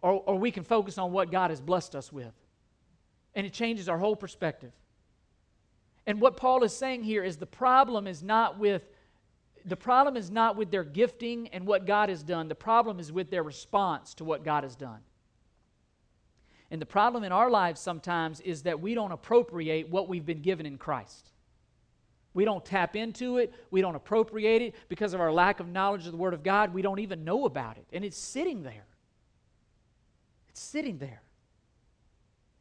or, or we can focus on what God has blessed us with. And it changes our whole perspective. And what Paul is saying here is the problem is not with the problem is not with their gifting and what God has done. The problem is with their response to what God has done. And the problem in our lives sometimes is that we don't appropriate what we've been given in Christ. We don't tap into it. We don't appropriate it because of our lack of knowledge of the Word of God. We don't even know about it. And it's sitting there. It's sitting there.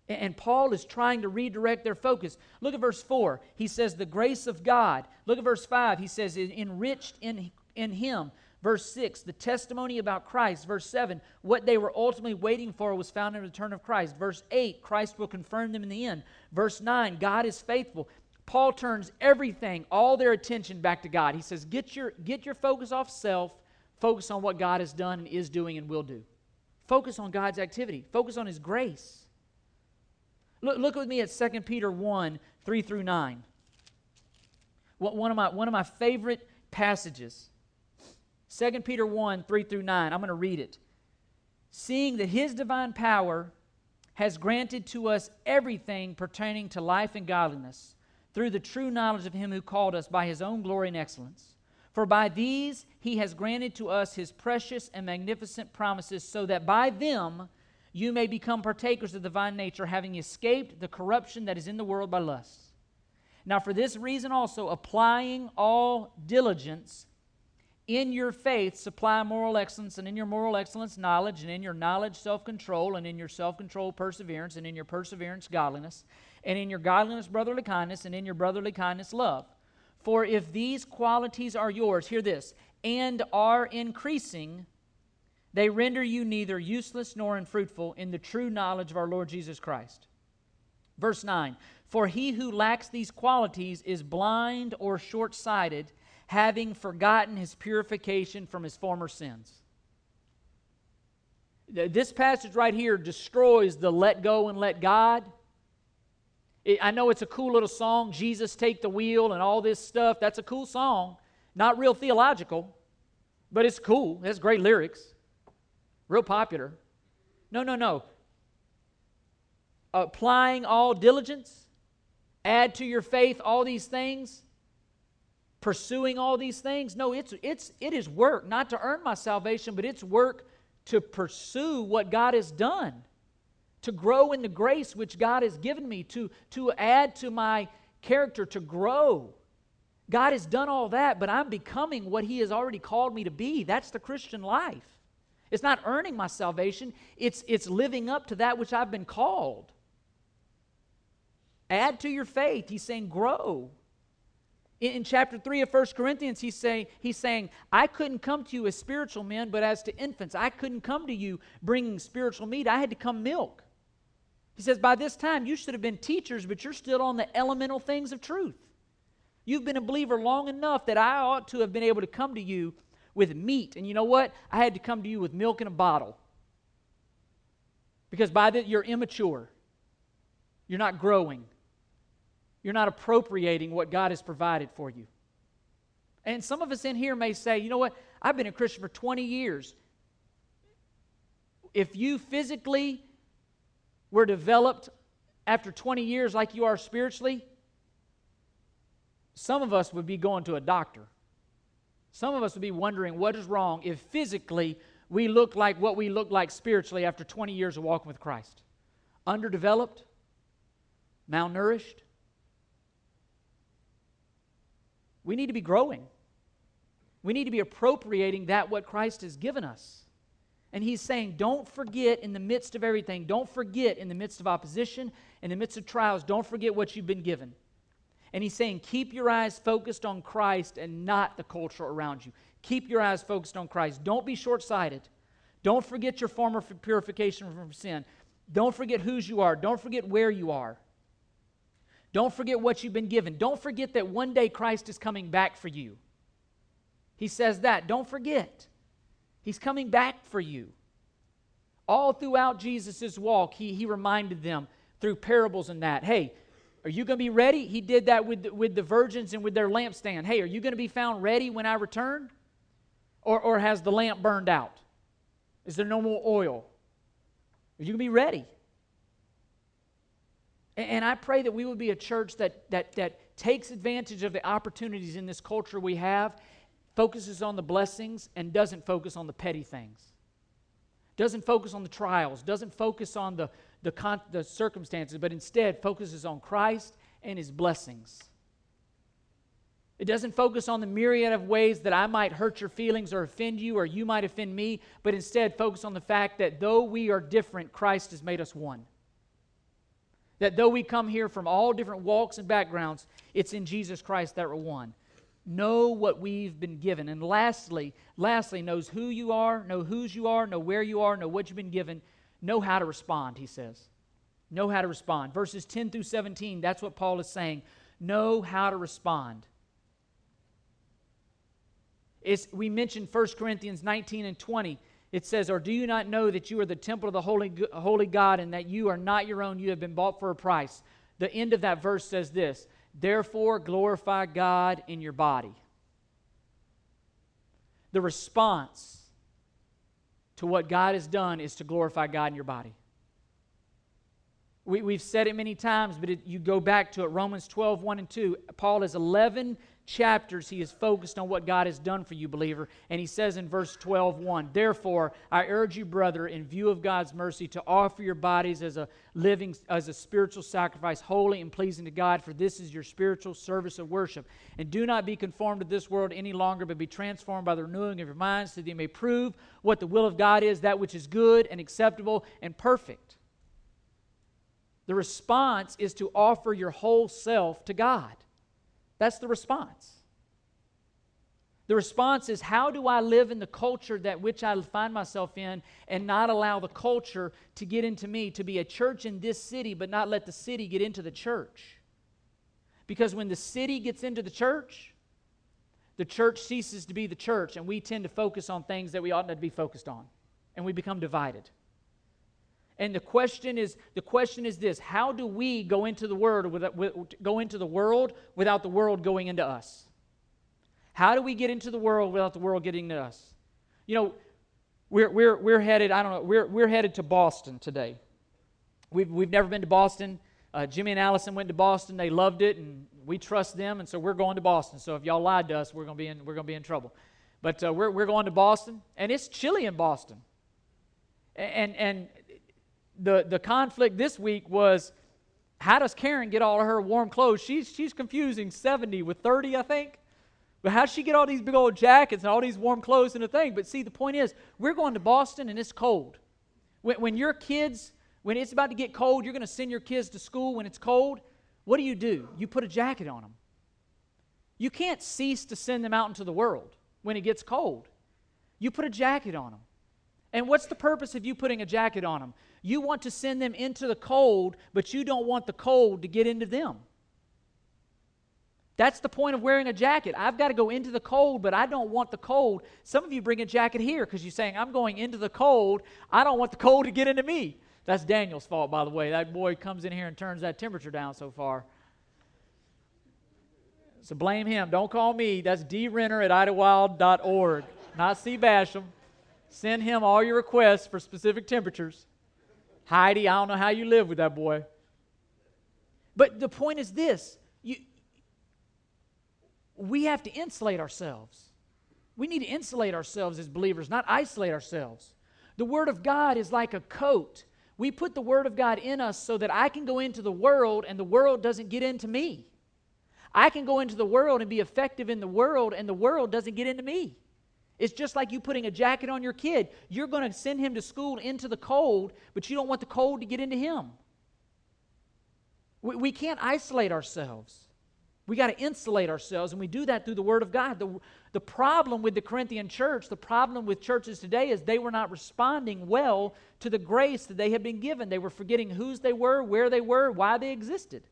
And Paul is trying to redirect their focus. Look at verse 4. He says, The grace of God. Look at verse 5. He says, Enriched in, in him. Verse 6, the testimony about Christ. Verse 7, what they were ultimately waiting for was found in the return of Christ. Verse 8, Christ will confirm them in the end. Verse 9, God is faithful. Paul turns everything, all their attention back to God. He says, Get your, get your focus off self, focus on what God has done and is doing and will do. Focus on God's activity, focus on His grace. Look, look with me at 2 Peter 1 3 through 9. One of my, one of my favorite passages. 2 Peter 1 3 through 9. I'm going to read it. Seeing that his divine power has granted to us everything pertaining to life and godliness through the true knowledge of him who called us by his own glory and excellence. For by these he has granted to us his precious and magnificent promises, so that by them you may become partakers of the divine nature, having escaped the corruption that is in the world by lusts. Now, for this reason also, applying all diligence, in your faith supply moral excellence, and in your moral excellence, knowledge, and in your knowledge, self control, and in your self control, perseverance, and in your perseverance, godliness, and in your godliness, brotherly kindness, and in your brotherly kindness, love. For if these qualities are yours, hear this, and are increasing, they render you neither useless nor unfruitful in the true knowledge of our Lord Jesus Christ. Verse 9 For he who lacks these qualities is blind or short sighted, having forgotten his purification from his former sins. This passage right here destroys the let go and let God. I know it's a cool little song, Jesus Take the Wheel, and all this stuff. That's a cool song. Not real theological, but it's cool. It has great lyrics real popular. No, no, no. Applying all diligence, add to your faith all these things, pursuing all these things. No, it's it's it is work, not to earn my salvation, but it's work to pursue what God has done, to grow in the grace which God has given me, to, to add to my character, to grow. God has done all that, but I'm becoming what He has already called me to be. That's the Christian life. It's not earning my salvation, it's, it's living up to that which I've been called. Add to your faith. He's saying, grow. In, in chapter 3 of 1 Corinthians, he's saying, he's saying, I couldn't come to you as spiritual men, but as to infants. I couldn't come to you bringing spiritual meat. I had to come milk. He says, By this time, you should have been teachers, but you're still on the elemental things of truth. You've been a believer long enough that I ought to have been able to come to you with meat. And you know what? I had to come to you with milk in a bottle. Because by that, you're immature. You're not growing. You're not appropriating what God has provided for you. And some of us in here may say, you know what? I've been a Christian for 20 years. If you physically were developed after 20 years like you are spiritually, some of us would be going to a doctor. Some of us would be wondering what is wrong if physically we look like what we look like spiritually after 20 years of walking with Christ. Underdeveloped, malnourished. We need to be growing. We need to be appropriating that what Christ has given us. And he's saying, don't forget in the midst of everything, don't forget in the midst of opposition, in the midst of trials, don't forget what you've been given. And he's saying, keep your eyes focused on Christ and not the culture around you. Keep your eyes focused on Christ. Don't be short sighted. Don't forget your former purification from sin. Don't forget whose you are. Don't forget where you are. Don't forget what you've been given. Don't forget that one day Christ is coming back for you. He says that. Don't forget. He's coming back for you. All throughout Jesus' walk, he, he reminded them through parables and that hey, are you going to be ready? He did that with the, with the virgins and with their lampstand. Hey, are you going to be found ready when I return? Or, or has the lamp burned out? Is there no more oil? Are you going to be ready? And I pray that we would be a church that, that, that takes advantage of the opportunities in this culture we have, focuses on the blessings, and doesn't focus on the petty things. Doesn't focus on the trials, doesn't focus on the, the, con- the circumstances, but instead focuses on Christ and his blessings. It doesn't focus on the myriad of ways that I might hurt your feelings or offend you or you might offend me, but instead focus on the fact that though we are different, Christ has made us one. That though we come here from all different walks and backgrounds, it's in Jesus Christ that we're one. Know what we've been given. And lastly, lastly, knows who you are, know whose you are, know where you are, know what you've been given, know how to respond, he says. Know how to respond. Verses 10 through 17, that's what Paul is saying. Know how to respond. It's, we mentioned 1 Corinthians 19 and 20. It says, Or do you not know that you are the temple of the Holy, Holy God and that you are not your own? You have been bought for a price. The end of that verse says this Therefore, glorify God in your body. The response to what God has done is to glorify God in your body. We, have said it many times, but it, you go back to it Romans 12, 1 and 2. Paul has 11 chapters he is focused on what God has done for you, believer. And he says in verse 12, 1, Therefore, I urge you, brother, in view of God's mercy, to offer your bodies as a living, as a spiritual sacrifice, holy and pleasing to God, for this is your spiritual service of worship. And do not be conformed to this world any longer, but be transformed by the renewing of your minds, so that you may prove what the will of God is, that which is good and acceptable and perfect. The response is to offer your whole self to God. That's the response. The response is how do I live in the culture that which I find myself in and not allow the culture to get into me, to be a church in this city, but not let the city get into the church? Because when the city gets into the church, the church ceases to be the church, and we tend to focus on things that we ought not to be focused on, and we become divided. And the question is the question is this: How do we go into the world without, go into the world without the world going into us? How do we get into the world without the world getting to us? You know, we're, we're, we're headed, I don't know, we're, we're headed to Boston today. We've, we've never been to Boston. Uh, Jimmy and Allison went to Boston. They loved it, and we trust them, and so we're going to Boston. So if y'all lied to us, we're going to be in, we're going to be in trouble. But uh, we're, we're going to Boston, and it's chilly in Boston. And, and the, the conflict this week was how does Karen get all of her warm clothes? She's, she's confusing 70 with 30, I think. But how does she get all these big old jackets and all these warm clothes and a thing? But see, the point is, we're going to Boston and it's cold. When, when your kids, when it's about to get cold, you're going to send your kids to school when it's cold. What do you do? You put a jacket on them. You can't cease to send them out into the world when it gets cold. You put a jacket on them. And what's the purpose of you putting a jacket on them? You want to send them into the cold, but you don't want the cold to get into them. That's the point of wearing a jacket. I've got to go into the cold, but I don't want the cold. Some of you bring a jacket here because you're saying, I'm going into the cold. I don't want the cold to get into me. That's Daniel's fault, by the way. That boy comes in here and turns that temperature down so far. So blame him. Don't call me. That's drenner at idlewild.org, not C. Basham. Send him all your requests for specific temperatures. Heidi, I don't know how you live with that boy. But the point is this you, we have to insulate ourselves. We need to insulate ourselves as believers, not isolate ourselves. The Word of God is like a coat. We put the Word of God in us so that I can go into the world and the world doesn't get into me. I can go into the world and be effective in the world and the world doesn't get into me. It's just like you putting a jacket on your kid. You're going to send him to school into the cold, but you don't want the cold to get into him. We, we can't isolate ourselves. We got to insulate ourselves, and we do that through the Word of God. The, the problem with the Corinthian church, the problem with churches today, is they were not responding well to the grace that they had been given. They were forgetting whose they were, where they were, why they existed.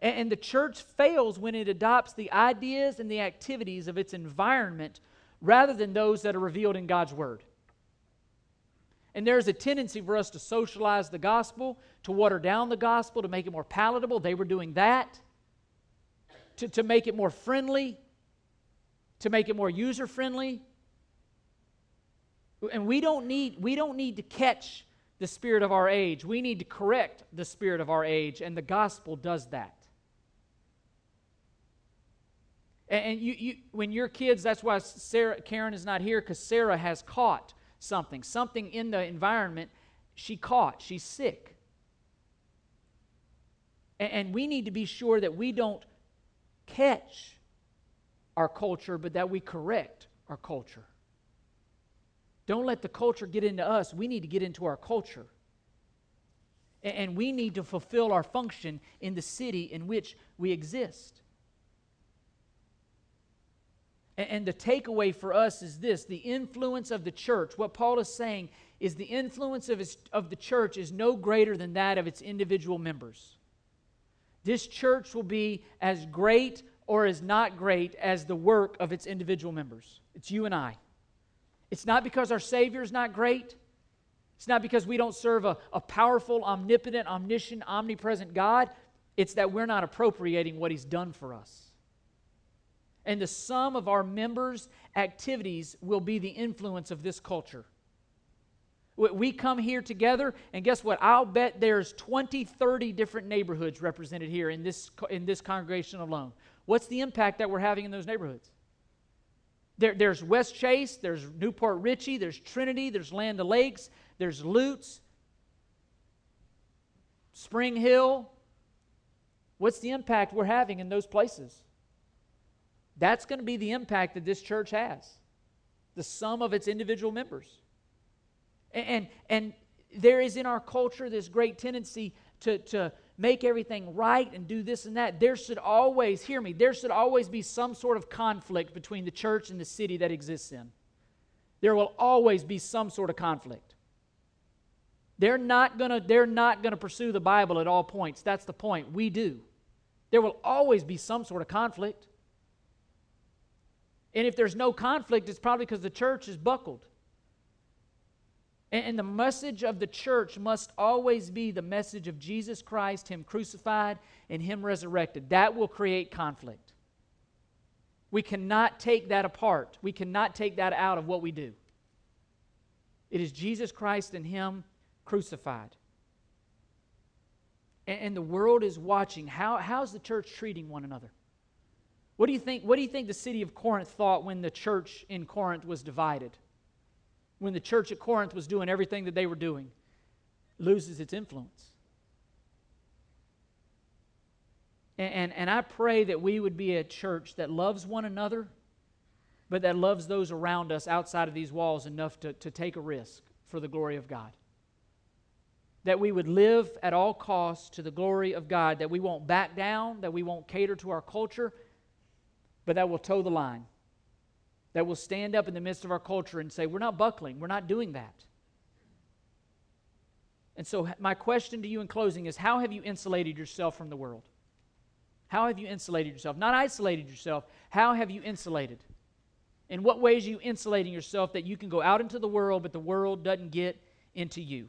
And, the church fails when it adopts the ideas and the activities of its environment rather than those that are revealed in God's Word. And there's a tendency for us to socialize the gospel, to water down the gospel, to make it more palatable. They were doing that. To, to make it more friendly, to make it more user friendly. And we don't need, we don't need to catch the spirit of our age. We need to correct the spirit of our age, and the gospel does that. And you, you, when your kids, that's why Sarah, Karen is not here, because Sarah has caught something. Something in the environment she caught. She's sick. And, and we need to be sure that we don't catch our culture, but that we correct our culture. Don't let the culture get into us. We need to get into our culture. And we need to fulfill our function in the city in which we exist. And the takeaway for us is this the influence of the church. What Paul is saying is the influence of, his, of the church is no greater than that of its individual members. This church will be as great or as not great as the work of its individual members. It's you and I. It's not because our Savior is not great. It's not because we don't serve a, a powerful, omnipotent, omniscient, omnipresent God. It's that we're not appropriating what He's done for us and the sum of our members' activities will be the influence of this culture. We come here together, and guess what? I'll bet there's 20, 30 different neighborhoods represented here in this, in this congregation alone. What's the impact that we're having in those neighborhoods? There, there's Westchase, there's New Port Richey, there's Trinity, there's Land O'Lakes, there's Lutz, Spring Hill. What's the impact we're having in those places? That's going to be the impact that this church has the sum of its individual members. And, and, there is in our culture this great tendency to, to make everything right and do this and that. There should always, hear me, there should always be some sort of conflict between the church and the city that exists in. There will always be some sort of conflict. They're not gonna, they're not gonna pursue the Bible at all points. That's the point. We do. There will always be some sort of conflict. And if there's no conflict, it's probably because the church is buckled. And, the message of the church must always be the message of Jesus Christ, Him crucified and Him resurrected. That will create conflict. We cannot take that apart. We cannot take that out of what we do. It is Jesus Christ and Him crucified. And, and the world is watching. How, how's the church treating one another? What do you think, what do you think the city of Corinth thought when the church in Corinth was divided? When the church at Corinth was doing everything that they were doing, loses its influence. And, and, and I pray that we would be a church that loves one another, but that loves those around us outside of these walls enough to, to take a risk for the glory of God. That we would live at all costs to the glory of God, that we won't back down, that we won't cater to our culture, but that will toe the line, that will stand up in the midst of our culture and say, We're not buckling, we're not doing that. And so, my question to you in closing is how have you insulated yourself from the world? How have you insulated yourself? Not isolated yourself, how have you insulated? In what ways are you insulating yourself that you can go out into the world, but the world doesn't get into you?